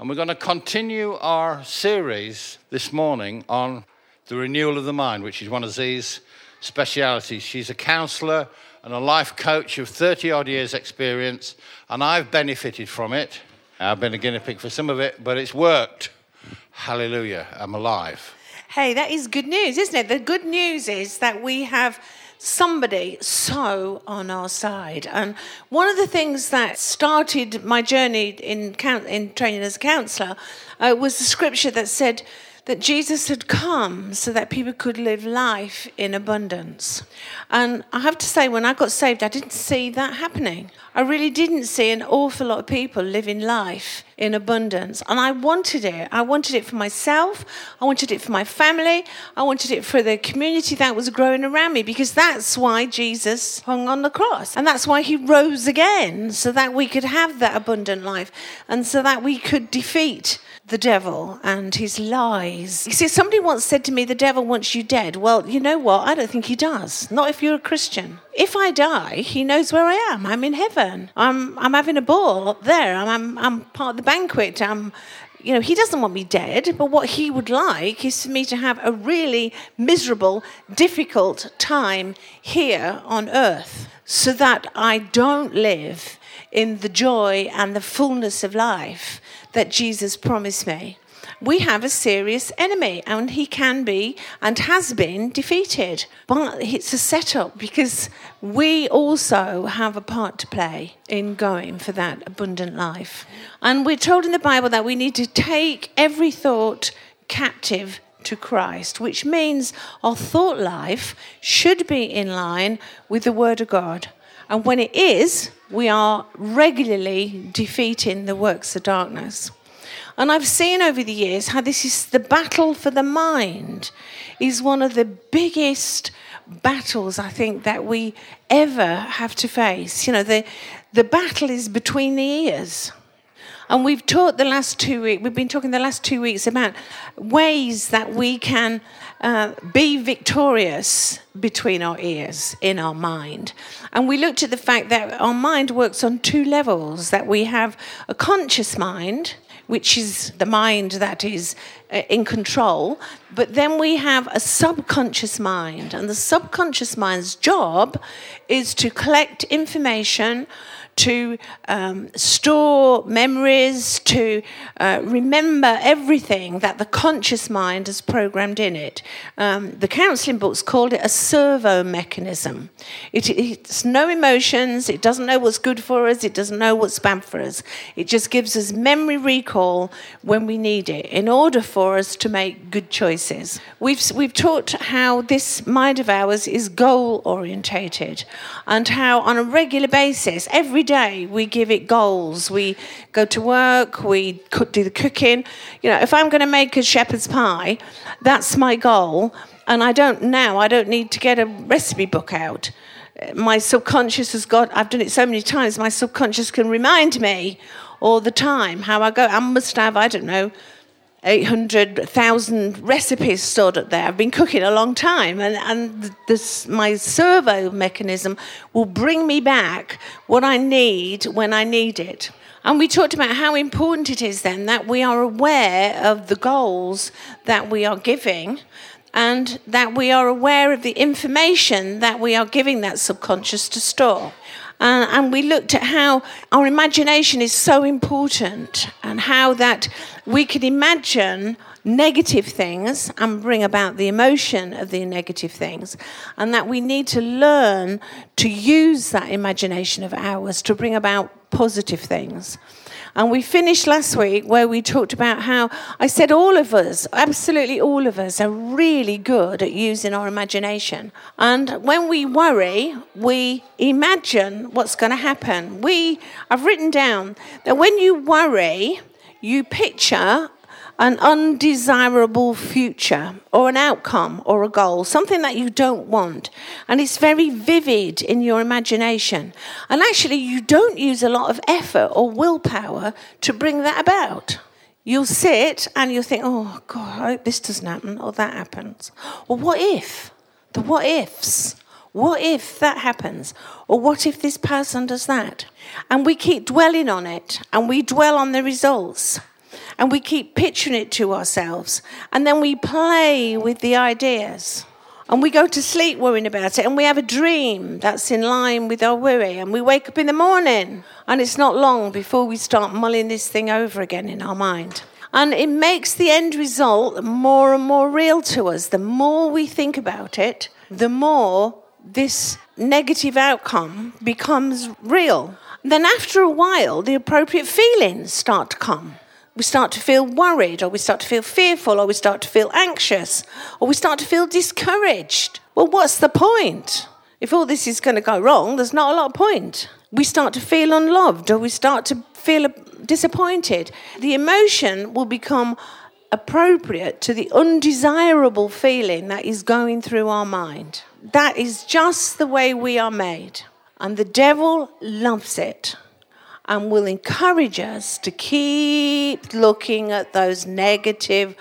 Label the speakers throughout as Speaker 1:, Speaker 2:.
Speaker 1: And we're going to continue our series this morning on the renewal of the mind, which is one of Z's specialities. She's a counselor and a life coach of 30 odd years' experience, and I've benefited from it. I've been a guinea pig for some of it, but it's worked. Hallelujah, I'm alive.
Speaker 2: Hey, that is good news, isn't it? The good news is that we have somebody so on our side. And one of the things that started my journey in, in training as a counselor uh, was the scripture that said, that Jesus had come so that people could live life in abundance. And I have to say, when I got saved, I didn't see that happening. I really didn't see an awful lot of people living life in abundance. And I wanted it. I wanted it for myself. I wanted it for my family. I wanted it for the community that was growing around me because that's why Jesus hung on the cross. And that's why he rose again so that we could have that abundant life and so that we could defeat the devil and his lies. You see, somebody once said to me, The devil wants you dead. Well, you know what? I don't think he does. Not if you're a Christian. If I die, he knows where I am. I'm in heaven. I'm, I'm having a ball up there. I'm, I'm, I'm part of the banquet. I'm, you know, he doesn't want me dead, but what he would like is for me to have a really miserable, difficult time here on earth so that I don't live in the joy and the fullness of life that Jesus promised me. We have a serious enemy, and he can be and has been defeated. But it's a setup because we also have a part to play in going for that abundant life. And we're told in the Bible that we need to take every thought captive to Christ, which means our thought life should be in line with the Word of God. And when it is, we are regularly defeating the works of darkness. And I've seen over the years how this is the battle for the mind is one of the biggest battles I think that we ever have to face. You know, the the battle is between the ears. And we've taught the last two weeks, we've been talking the last two weeks about ways that we can uh, be victorious between our ears in our mind. And we looked at the fact that our mind works on two levels that we have a conscious mind, which is the mind that is in control. But then we have a subconscious mind, and the subconscious mind's job is to collect information to um, store memories, to uh, remember everything that the conscious mind has programmed in it. Um, the counseling books called it a servo mechanism. It, it's no emotions, it doesn't know what's good for us, it doesn't know what's bad for us. It just gives us memory recall when we need it in order for us to make good choices. We've, we've taught how this mind of ours is goal orientated and how on a regular basis, every day we give it goals. We go to work, we do the cooking. You know, if I'm going to make a shepherd's pie, that's my goal. And I don't now, I don't need to get a recipe book out. My subconscious has got, I've done it so many times, my subconscious can remind me all the time how I go. I must have, I don't know, 800,000 recipes stored up there. I've been cooking a long time, and, and this, my servo mechanism will bring me back what I need when I need it. And we talked about how important it is then that we are aware of the goals that we are giving and that we are aware of the information that we are giving that subconscious to store. Uh, and we looked at how our imagination is so important and how that we can imagine negative things and bring about the emotion of the negative things, and that we need to learn to use that imagination of ours to bring about positive things. And we finished last week where we talked about how I said all of us, absolutely all of us, are really good at using our imagination. And when we worry, we imagine what's going to happen. We, I've written down that when you worry, you picture an undesirable future or an outcome or a goal, something that you don't want. And it's very vivid in your imagination. And actually, you don't use a lot of effort or willpower to bring that about. You'll sit and you'll think, oh, God, I hope this doesn't happen or that happens. Or what if? The what ifs. What if that happens? Or what if this person does that? And we keep dwelling on it and we dwell on the results. and we keep picturing it to ourselves. And then we play with the ideas. And we go to sleep worrying about it, and we have a dream that's in line with our worry. And we wake up in the morning, and it's not long before we start mulling this thing over again in our mind. And it makes the end result more and more real to us. The more we think about it, the more this negative outcome becomes real. Then, after a while, the appropriate feelings start to come. We start to feel worried, or we start to feel fearful, or we start to feel anxious, or we start to feel discouraged. Well, what's the point? If all this is going to go wrong, there's not a lot of point. We start to feel unloved, or we start to feel disappointed. The emotion will become appropriate to the undesirable feeling that is going through our mind. That is just the way we are made. And the devil loves it and will encourage us to keep looking at those negative,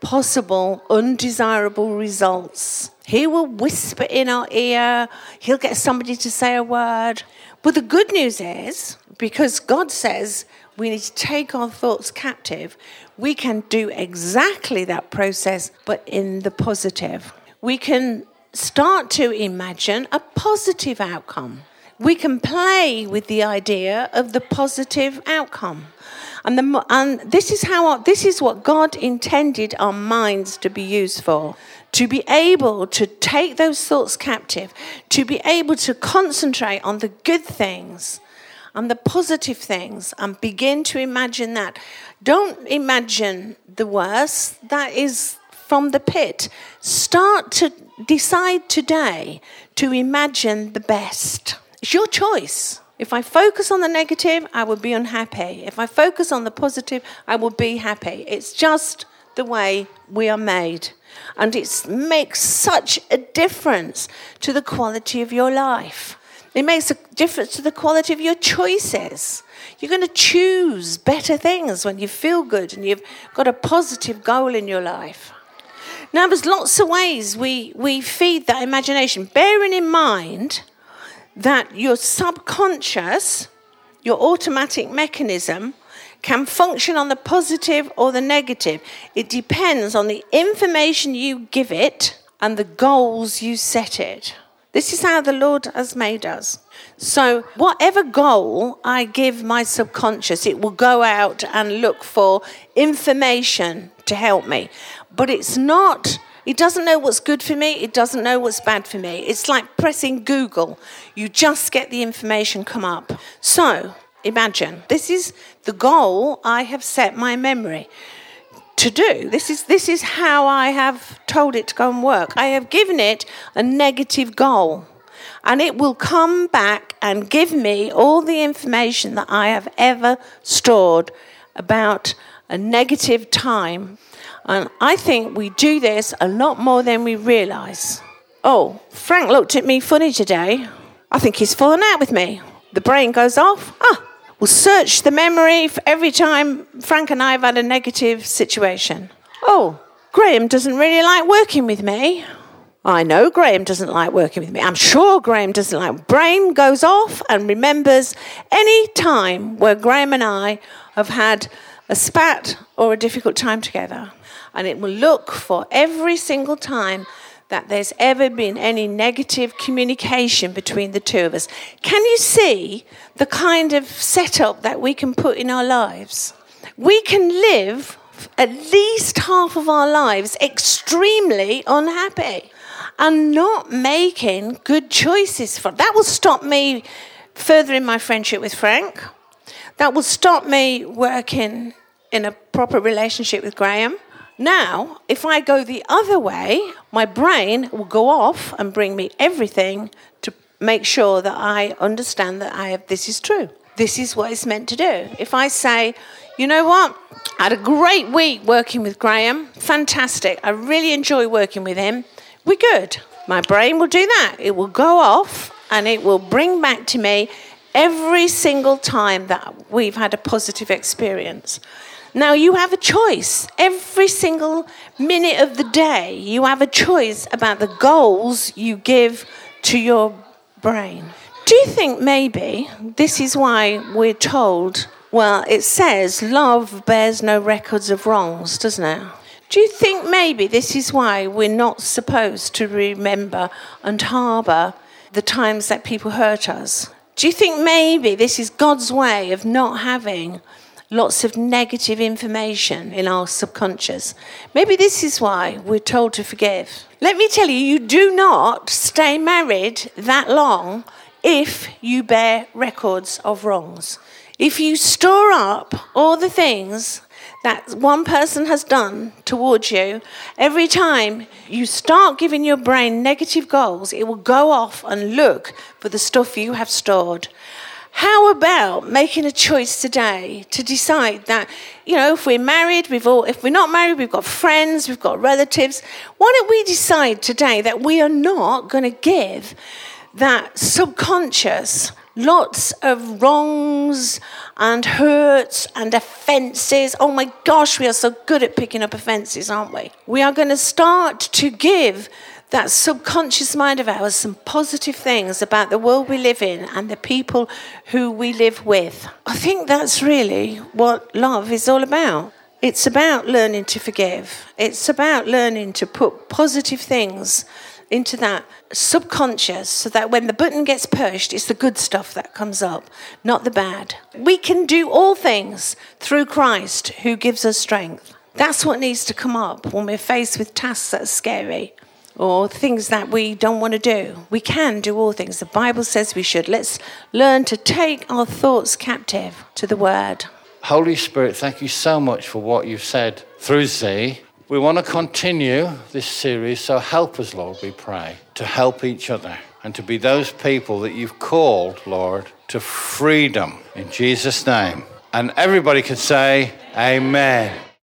Speaker 2: possible, undesirable results. He will whisper in our ear, he'll get somebody to say a word. But the good news is, because God says we need to take our thoughts captive, we can do exactly that process, but in the positive. We can start to imagine a positive outcome. We can play with the idea of the positive outcome. And, the, and this is how this is what God intended our minds to be used for to be able to take those thoughts captive, to be able to concentrate on the good things and the positive things and begin to imagine that. Don't imagine the worst, that is from the pit. Start to decide today to imagine the best. It's your choice. If I focus on the negative, I will be unhappy. If I focus on the positive, I will be happy. It's just the way we are made. And it makes such a difference to the quality of your life. It makes a difference to the quality of your choices. You're going to choose better things when you feel good and you've got a positive goal in your life. Now, there's lots of ways we, we feed that imagination, bearing in mind that your subconscious, your automatic mechanism, can function on the positive or the negative. It depends on the information you give it and the goals you set it. This is how the Lord has made us. So, whatever goal I give my subconscious, it will go out and look for information to help me. But it's not, it doesn't know what's good for me, it doesn't know what's bad for me. It's like pressing Google. You just get the information come up. So, imagine this is the goal I have set my memory to do. This is, this is how I have told it to go and work. I have given it a negative goal. And it will come back and give me all the information that I have ever stored about a negative time and I think we do this a lot more than we realise. Oh, Frank looked at me funny today. I think he's fallen out with me. The brain goes off. Ah, we'll search the memory for every time Frank and I have had a negative situation. Oh, Graham doesn't really like working with me. I know Graham doesn't like working with me. I'm sure Graham doesn't like. Brain goes off and remembers any time where Graham and I have had a spat or a difficult time together and it will look for every single time that there's ever been any negative communication between the two of us. Can you see the kind of setup that we can put in our lives? We can live at least half of our lives extremely unhappy and not making good choices for that will stop me furthering my friendship with Frank. That will stop me working in a proper relationship with Graham. Now, if I go the other way, my brain will go off and bring me everything to make sure that I understand that I have this is true. This is what it's meant to do. If I say, you know what? I had a great week working with Graham. Fantastic. I really enjoy working with him. We're good. My brain will do that. It will go off and it will bring back to me every single time that we've had a positive experience. Now you have a choice. Every single minute of the day, you have a choice about the goals you give to your brain. Do you think maybe this is why we're told Well, it says love bears no records of wrongs, doesn't it? Do you think maybe this is why we're not supposed to remember and harbour the times that people hurt us? Do you think maybe this is God's way of not having lots of negative information in our subconscious? Maybe this is why we're told to forgive. Let me tell you, you do not stay married that long if you bear records of wrongs. If you store up all the things that one person has done towards you, every time you start giving your brain negative goals, it will go off and look for the stuff you have stored. How about making a choice today to decide that, you know, if we're married, we've all, if we're not married, we've got friends, we've got relatives. Why don't we decide today that we are not going to give that subconscious lots of wrongs and hurts and offences. Oh my gosh, we are so good at picking up offences, aren't we? We are going to start to give that subconscious mind of ours some positive things about the world we live in and the people who we live with. I think that's really what love is all about. It's about learning to forgive. It's about learning to put positive things into that subconscious so that when the button gets pushed, it's the good stuff that comes up, not the bad. We can do all things through Christ who gives us strength. That's what needs to come up when we're faced with tasks that are scary or things that we don't want to do. We can do all things. The Bible says we should. Let's learn to take our thoughts captive to the Word.
Speaker 1: Holy Spirit, thank you so much for what you've said through Z we want to continue this series, so help us, Lord, we pray, to help each other and to be those people that you've called, Lord, to freedom in Jesus' name. And everybody can say, Amen.